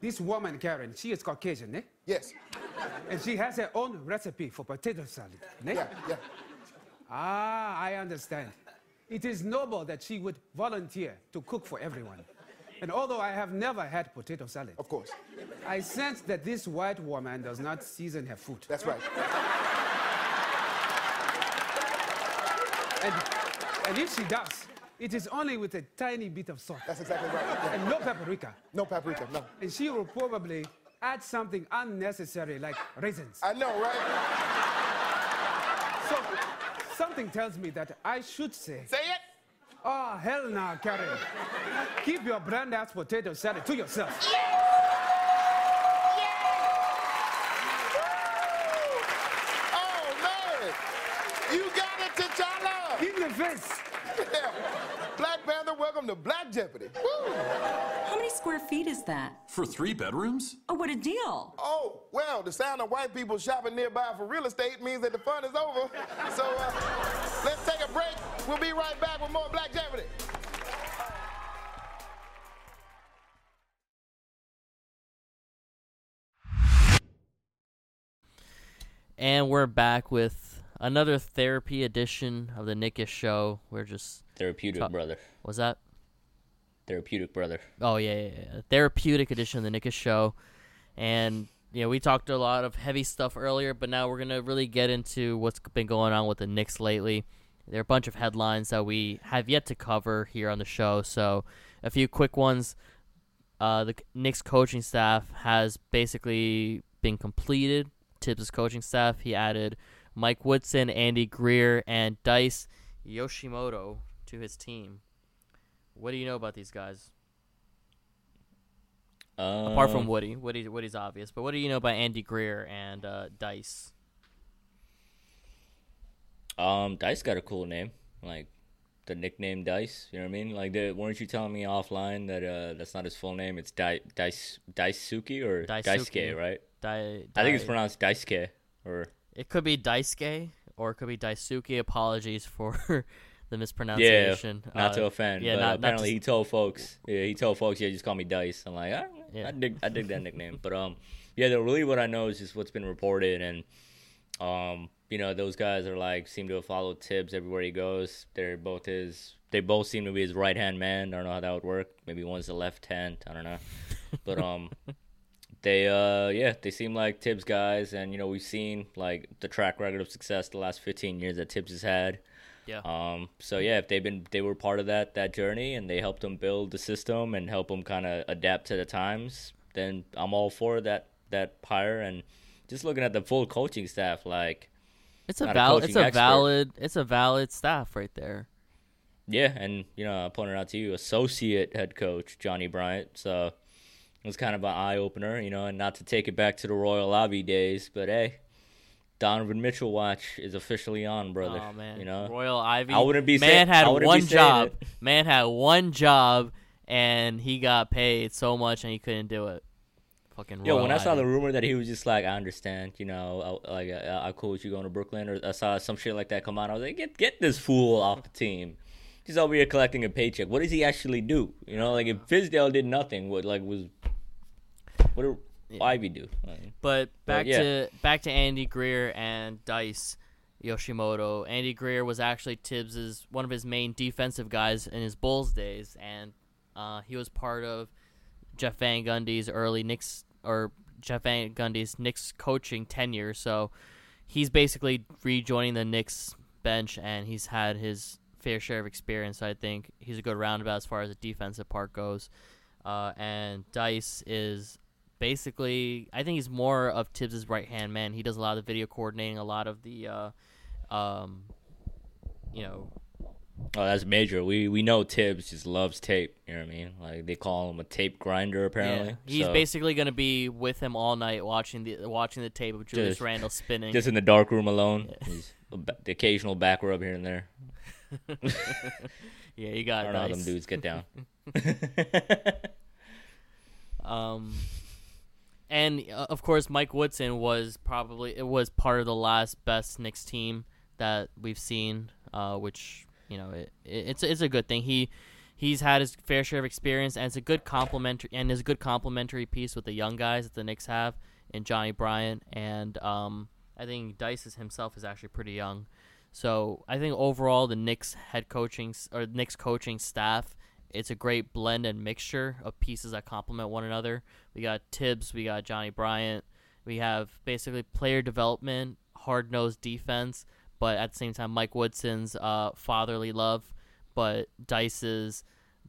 This woman, Karen, she is Caucasian, eh? Yes. And she has her own recipe for potato salad, eh? Yeah, yeah. Ah, I understand. It is noble that she would volunteer to cook for everyone. And although I have never had potato salad, Of course. I sense that this white woman does not season her food. That's right. And, and if she does, it is only with a tiny bit of salt That's exactly right. Yeah. and no paprika. No paprika, no. And she will probably add something unnecessary like raisins. I know, right? So something tells me that I should say, Say it. Oh, hell no, Karen. Keep your brand ass potato salad to yourself. Yes! Yes! Oh, man. You got it, T'Challa. In the face. Yeah. <laughs> Black Panther, welcome to Black Jeopardy. Woo. How many square feet is that? For three bedrooms? Oh, what a deal. Oh, well, the sound of white people shopping nearby for real estate means that the fun is over. So uh, let's take a break. We'll be right back with more Black Jeopardy. And we're back with another therapy edition of the Knick-ish Show. We're just Therapeutic, Top- brother. was that? Therapeutic, brother. Oh yeah, yeah, yeah. therapeutic edition of the Knick-ish Show, and you know we talked a lot of heavy stuff earlier, but now we're gonna really get into what's been going on with the Knicks lately. There are a bunch of headlines that we have yet to cover here on the show, so a few quick ones. Uh, the Knicks coaching staff has basically been completed. Thibs' coaching staff. He added Mike Woodson, Andy Greer, and Dice Yoshimoto to his team. What do you know about these guys? Apart from Um, Woody, Woody, Woody's obvious. But what do you know about Andy Greer and uh, Dice? Um, Dice got a cool name, like the nickname Dice. You know what I mean? Like, the, weren't you telling me offline that uh, that's not his full name? It's Di- Dice Daisuke or Daisuke. Daisuke, right? Di- I think it's Di- pronounced Daisuke or It could be Daisuke or it could be Daisuke. Apologies for <laughs> the mispronunciation. yeah, not Uh, to offend. Yeah, but not, not apparently to, he told folks. Yeah, he told folks, yeah, just call me Dice. I'm like, ah, Yeah. I dig, I dig that <laughs> nickname. But um, yeah, the, really what I know is just what's been reported, and um, you know, those guys are like seem to have followed Thibs everywhere he goes. They're both his. They both seem to be his right hand man. I don't know how that would work. Maybe one's the left hand. I don't know. <laughs> But um, they uh, yeah, they seem like Thibs guys, and you know, we've seen like the track record of success the last 15 years that Thibs has had. yeah. Um, so yeah, if they've been they were part of that that journey and they helped him build the system and help him kind of adapt to the times, then I'm all for that that hire. And just looking at the full coaching staff, like it's a a It's a expert. valid. It's a valid staff right there. yeah, and you know I pointed out to you, associate head coach Johnny Bryant. So it was kind of an eye opener, you know, and not to take it back to the Royal Ivy days, but hey. Donovan Mitchell watch is officially on, brother. Oh man, you know, Royal Ivy. I wouldn't be say- man had I wouldn't be one job. Man had one job, and he got paid so much, and he couldn't do it. Fucking Yo, when I saw the rumor that he was just like, I understand, you know, I, like I, I'm cool with you going to Brooklyn, or I saw some shit like that come out. I was like, get get this fool off the team. He's over here collecting a paycheck. What does he actually do? You know, like if Fizdale did nothing, what like was what did Ivy do? Like, But back yeah. to back to Andy Greer and Dice Yoshimoto. Andy Greer was actually Thibs's one of his main defensive guys in his Bulls days, and uh, he was part of Jeff Van Gundy's early Knicks or Jeff Van Gundy's Knicks coaching tenure. So he's basically rejoining the Knicks bench, and he's had his fair share of experience. I think he's a good roundabout as far as the defensive part goes. Uh, and Dice is basically, I think he's more of Thibs's right hand man. He does a lot of the video coordinating, a lot of the, uh, um, you know, oh, that's major. We we know Thibs just loves tape. You know what I mean? Like they call him a tape grinder apparently. yeah. he's So, basically going to be with him all night watching the watching the tape of Julius Just- Randle spinning. just in the dark room alone. He's a the occasional back rub here and there. <laughs> yeah, you I got don't know how them dudes get down. <laughs> Um, and uh, of course, Mike Woodson was probably it was part of the last best Knicks team that we've seen, uh, which you know it, it, it's it's a good thing. He he's had his fair share of experience, and it's a good complementary and is a good complementary piece with the young guys that the Knicks have in Johnny Bryant and um, I think Dice himself is actually pretty young. So I think overall the Knicks head coaching or Knicks coaching staff it's a great blend and mixture of pieces that complement one another. We got Thibs, we got Johnny Bryant, we have basically player development, hard nosed defense, but at the same time Mike Woodson's uh, fatherly love, but Dice's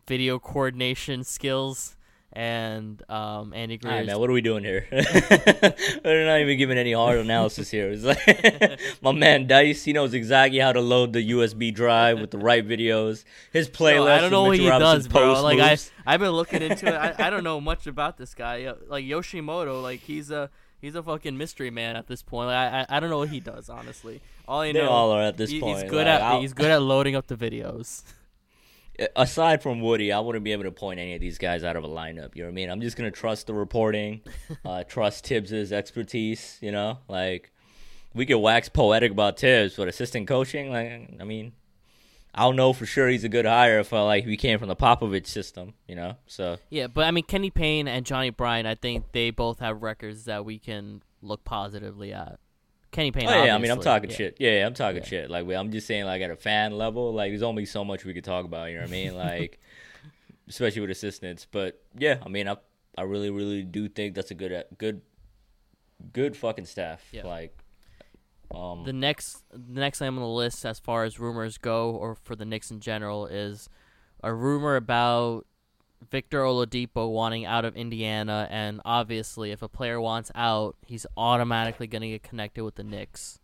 video coordination skills and um, Andy All right, Greer's man, what are we doing here? <laughs> We're not even giving any hard analysis here. It's like <laughs> my man Dice, he knows exactly how to load the USB drive with the right videos. His playlist. No, I don't know what he Mitchell does, bro. Like I, moves. I've been looking into it. I, I don't know much about this guy. Like Yoshimoto, like he's a he's a fucking mystery man at this point. Like, I, I I don't know what he does honestly. All I They know, all are at this he- point. He's good Like, at I'll- he's good at loading up the videos. <laughs> aside from Woody, I wouldn't be able to point any of these guys out of a lineup. You know what I mean? I'm just gonna trust the reporting, <laughs> uh, trust Thibs's expertise. You know, like we could wax poetic about Thibs, but assistant coaching, like I mean, I'll know for sure he's a good hire if uh, like he came from the Popovich system. You know, so Yeah, but I mean Kenny Payne and Johnny Bryant, I think they both have records that we can look positively at. Kenny Payne. Oh yeah, I mean I'm talking yeah. shit. Yeah, yeah, I'm talking shit. Like I'm just saying, like at a fan level, like there's only so much we could talk about. You know what I mean? <laughs> Like, especially with assistants. But yeah, I mean I I really really do think that's a good good good fucking staff. Yeah. Like, um, The next, the next thing on the list, as far as rumors go, or for the Knicks in general, is a rumor about Victor Oladipo wanting out of Indiana, and obviously, if a player wants out, he's automatically going to get connected with the Knicks.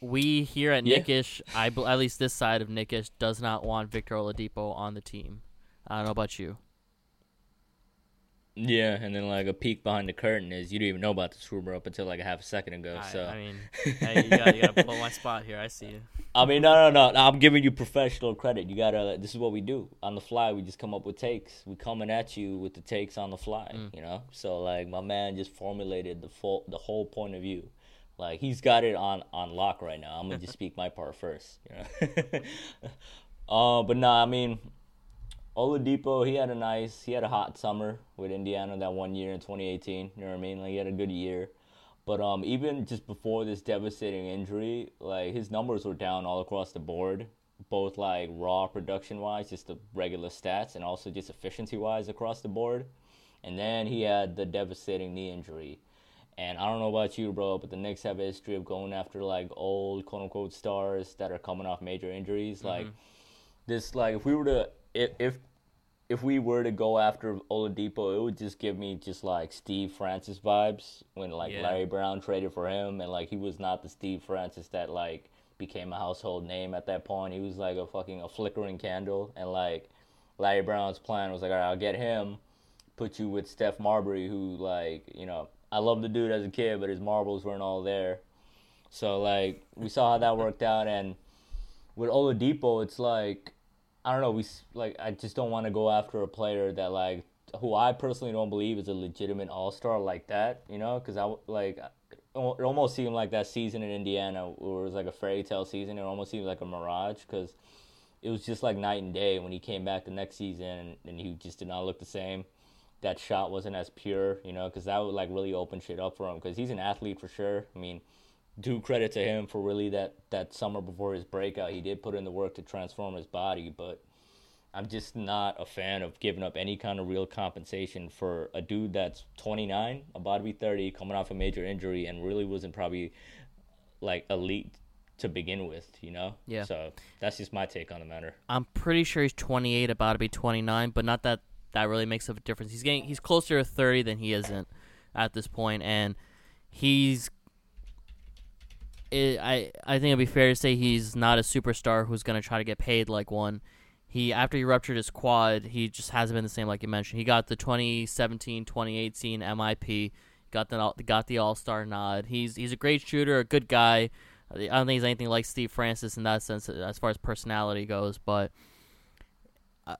We here at Yeah. Knick-ish, I at least this side of Knick-ish, does not want Victor Oladipo on the team. I don't know about you. Yeah, and then like a peek behind the curtain is you didn't even know about this rumor up until like a half a second ago. I, so I mean, <laughs> hey, you got you got to pull my spot here. I see you. I mean, no, no, no. I'm giving you professional credit. You gotta. This is what we do on the fly. We just come up with takes. We coming at you with the takes on the fly. Mm. You know. So like, my man just formulated the full, the whole point of view. Like he's got it on on lock right now. I'm gonna just <laughs> speak my part first. You know. <laughs> uh, but no, I mean, Oladipo. He had a nice. He had a hot summer with Indiana that one year in 2018. You know what I mean? Like he had a good year. But um, even just before this devastating injury, like his numbers were down all across the board, both like raw production wise, just the regular stats, and also just efficiency wise across the board. And then he had the devastating knee injury. And I don't know about you, bro, but the Knicks have a history of going after like old quote unquote stars that are coming off major injuries. Like this, like if we were to if if if we were to go after Oladipo, it would just give me just like Steve Francis vibes when like Yeah. Larry Brown traded for him, and like he was not the Steve Francis that like became a household name at that point. He was like a fucking a flickering candle, and like Larry Brown's plan was like, all right, I'll get him, put you with Steph Marbury, who like you know I loved the dude as a kid, but his marbles weren't all there. So like we saw how that worked out, and with Oladipo, it's like I don't know. We like I just don't want to go after a player that like who I personally don't believe is a legitimate All Star like that. You know, because I like it it almost seemed like that season in Indiana where it was like a fairy tale season. It almost seemed like a mirage because it was just like night and day when he came back the next season and, and he just did not look the same. That shot wasn't as pure, you know, because that would like really open shit up for him because he's an athlete for sure. I mean, due credit to him for really that that summer before his breakout, he did put in the work to transform his body, but I'm just not a fan of giving up any kind of real compensation for a dude that's 29, about to be 30, coming off a major injury, and really wasn't probably like elite to begin with, you know? Yeah. So that's just my take on the matter. I'm pretty sure he's 28, about to be 29, but not that that really makes a difference. He's getting he's closer to 30 than he isn't at this point, and he's. It, I I think it'd be fair to say he's not a superstar who's gonna try to get paid like one. He after he ruptured his quad, he just hasn't been the same like you mentioned. He got the 2017, 2018 MIP, got the got the All Star nod. He's he's a great shooter, a good guy. I don't think he's anything like Steve Francis in that sense as far as personality goes, but uh,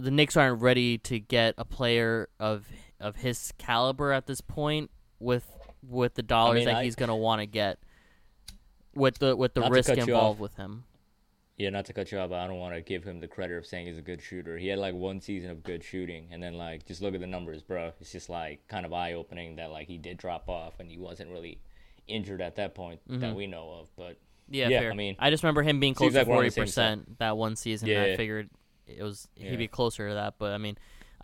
the Knicks aren't ready to get a player of of his caliber at this point with with the dollars mean, that I- he's going to want to get with the with the Not risk involved with him. Yeah, not to cut you off, but I don't want to give him the credit of saying he's a good shooter. He had like one season of good shooting, and then like just look at the numbers, bro. It's just like kind of eye opening that like he did drop off and he wasn't really injured at that point mm-hmm. that we know of. But Yeah, Yeah, fair. I mean, I just remember him being close to forty percent that one season. and Yeah. I figured it was Yeah. he'd be closer to that. But I mean,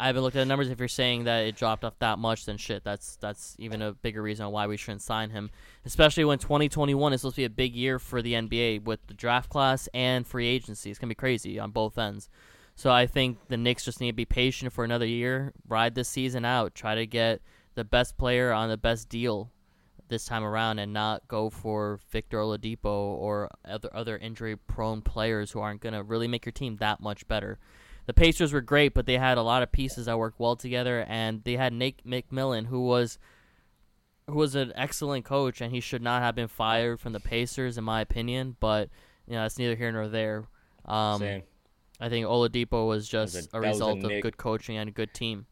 I haven't looked at the numbers. If you're saying that it dropped off that much, then shit, that's that's even a bigger reason why we shouldn't sign him. Especially when 2021 is supposed to be a big year for the NBA with the draft class and free agency. It's gonna be crazy on both ends. So I think the Knicks just need to be patient for another year, ride this season out, try to get the best player on the best deal this time around, and not go for Victor Oladipo or other other injury prone players who aren't gonna really make your team that much better. The Pacers were great, but they had a lot of pieces that worked well together, and they had Nate McMillan, who was who was an excellent coach, and he should not have been fired from the Pacers, in my opinion. But you know, that's neither here nor there. Um, Same. I think Oladipo was just was a- a, was a result of Nick- good coaching and a good team.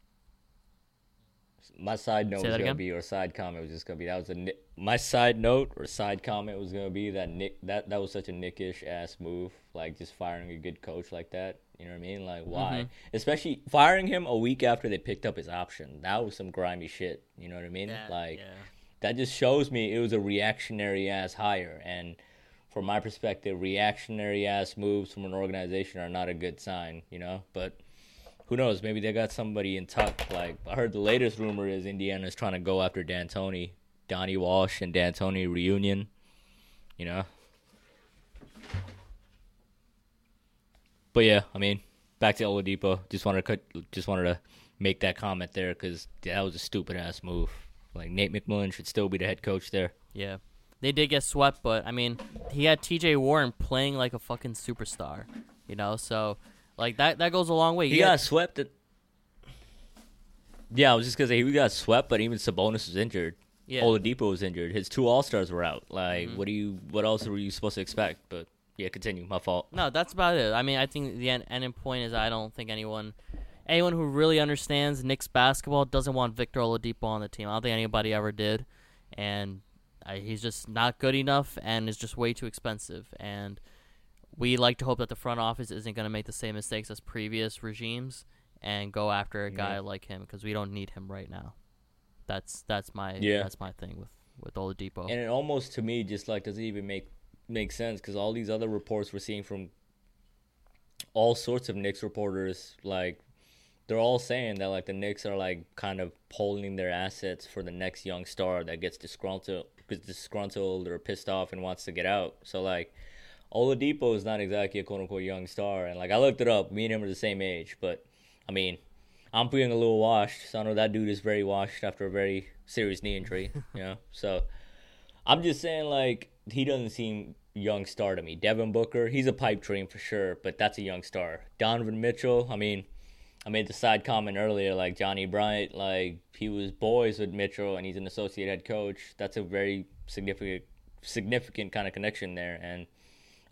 My side note Say was gonna be, or side comment was just gonna be that was a my side note or side comment was gonna be that Nick that that was such a Knick-ish ass move, like just firing a good coach like that. You know what I mean? Like why? Mm-hmm. Especially firing him a week after they picked up his option. That was some grimy shit. You know what I mean? like yeah. that just shows me it was a reactionary ass hire and. From my perspective, reactionary ass moves from an organization are not a good sign, you know. But who knows? Maybe they got somebody in tuck. Like I heard the latest rumor is Indiana's trying to go after D'Antoni, Donnie Walsh and D'Antoni reunion. You know. But yeah, I mean, back to Oladipo. Just wanted to cut, just wanted to make that comment there because that was a stupid ass move. Like Nate McMillan should still be the head coach there. Yeah. They did get swept, but I mean, he had TJ Warren playing like a fucking superstar, you know? So, like, that that goes a long way. He had- got swept. At... Yeah, I was just gonna say he got swept, but even Sabonis was injured. Yeah. Mm-hmm. Oladipo was injured. His two All Stars were out. Like, what do you? What else were you supposed to expect? But yeah, continue. My fault. No, that's about it. I mean, I think the end, ending point is I don't think anyone, anyone who really understands Knicks basketball doesn't want Victor Oladipo on the team. I don't think anybody ever did, and I, he's just not good enough and is just way too expensive. And we like to hope that the front office isn't going to make the same mistakes as previous regimes and go after a guy like him because we don't need him right now. That's that's my Yeah. that's my thing with with Oladipo. And it almost to me just like doesn't even make make sense because all these other reports we're seeing from all sorts of Knicks reporters, like they're all saying that like the Knicks are like kind of polling their assets for the next young star that gets disgruntled, disgruntled or pissed off and wants to get out. So like Oladipo is not exactly a quote unquote young star, and like I looked it up, me and him are the same age, but I mean. I'm feeling a little washed, so I know that dude is very washed after a very serious knee injury, you know. <laughs> So I'm just saying, like, he doesn't seem young star to me. Devin Booker, he's a pipe dream for sure, but that's a young star. Donovan Mitchell, I mean, I made the side comment earlier, like Johnny Bryant, like he was boys with Mitchell, and he's an associate head coach. That's a very significant, significant kind of connection there. And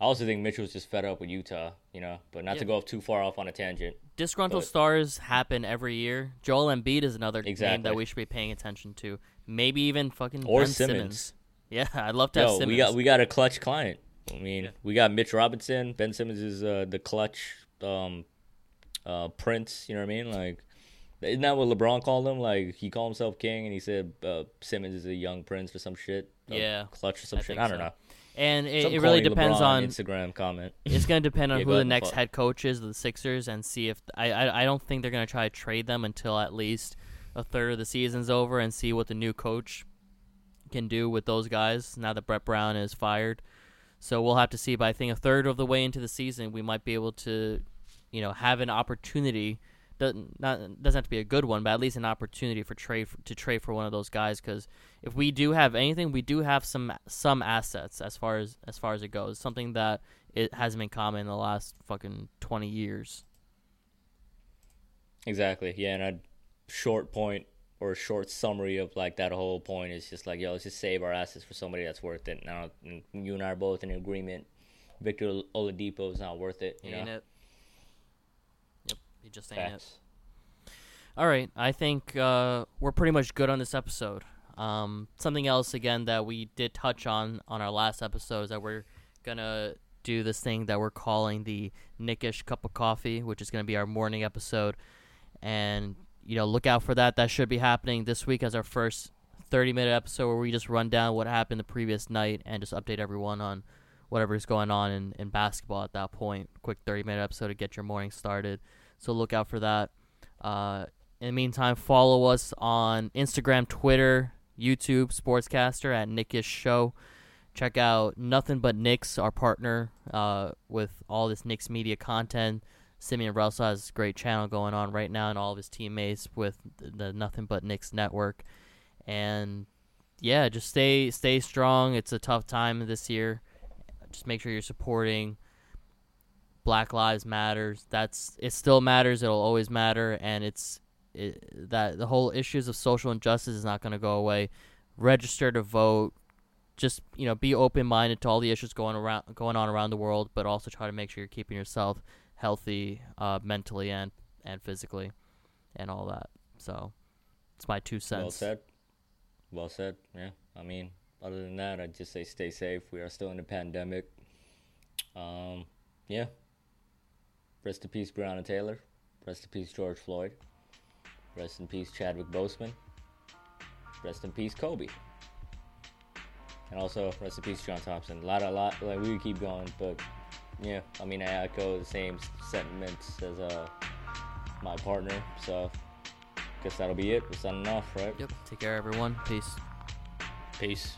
I also think Mitchell's just fed up with Utah, you know. But not to go off too far off on a tangent. disgruntled But- stars happen every year. Joel Embiid is another name that we should be paying attention to. Maybe even fucking Or Ben Simmons. Yeah, <laughs> I'd love to have Yo, Simmons. we got we got a clutch client. I mean, we got Mitch Robinson. Ben Simmons is uh, the clutch um, uh, prince. You know what I mean? Like, isn't that what LeBron called him? Like, he called himself king, and he said uh, Simmons is a young prince or some shit. Yeah, clutch or some I shit. I don't so. know. and it, it really depends LeBron on. Instagram comment. It's going to depend <laughs> on Yeah, who the next fuck. head coach is of the Sixers and see if I, I I don't think they're going to try to trade them until at least a third of the season's over and see what the new coach can do with those guys now that Brett Brown is fired. So we'll have to see. But I think a third of the way into the season, we might be able to, you know, have an opportunity. Doesn't not doesn't have to be a good one, but at least an opportunity for trade to trade for one of those guys. Because if we do have anything, we do have some some assets as far as as far as it goes. Something that it hasn't been common in the last fucking twenty years. Exactly. Yeah, and a short point or a short summary of like that whole point is just like, yo, let's just save our assets for somebody that's worth it. Now, you and I are both in agreement. Victor Oladipo is not worth it. You ain't know, it? Yep, he just ain't it. All right, I think uh, we're pretty much good on this episode. Um, something else again that we did touch on on our last episode is that we're gonna do this thing that we're calling the Knick-ish Cup of Coffee, which is gonna be our morning episode, and you know look out for that. That should be happening this week as our first 30 minute episode where we just run down what happened the previous night and just update everyone on whatever's going on in, in basketball at that point. Quick 30 minute episode to get your morning started. So look out for that. Uh, in the meantime, follow us on Instagram, Twitter, YouTube, Sportscastr at Knick-ish Show. Check out Nothing But Knicks, our partner uh, with all this Knicks media content. Simeon Russell has a great channel going on right now, and all of his teammates with the Nothing But Knicks network. And yeah, just stay stay strong. It's a tough time this year. Just make sure you're supporting Black Lives Matters. That's it. Still matters. It'll always matter, and it's it, that the whole issues of social injustice is not going to go away. Register to vote. Just you know, be open minded to all the issues going around going on around the world, but also try to make sure you're keeping yourself healthy, uh, mentally and and physically, and all that. So, it's my two cents. Well said. Well said. Yeah. I mean, other than that, I'd just say stay safe. We are still in a pandemic. Um, yeah. Rest in peace, Breonna Taylor. Rest in peace, George Floyd. Rest in peace, Chadwick Boseman. Rest in peace, Kobe. And also, rest in peace, John Thompson. A lot, a lot. Like we could keep going, but yeah, I mean, I echo the same sentiments as uh my partner. So, guess that'll be it. We're signing off, right? Yep. Take care, everyone. Peace. Peace.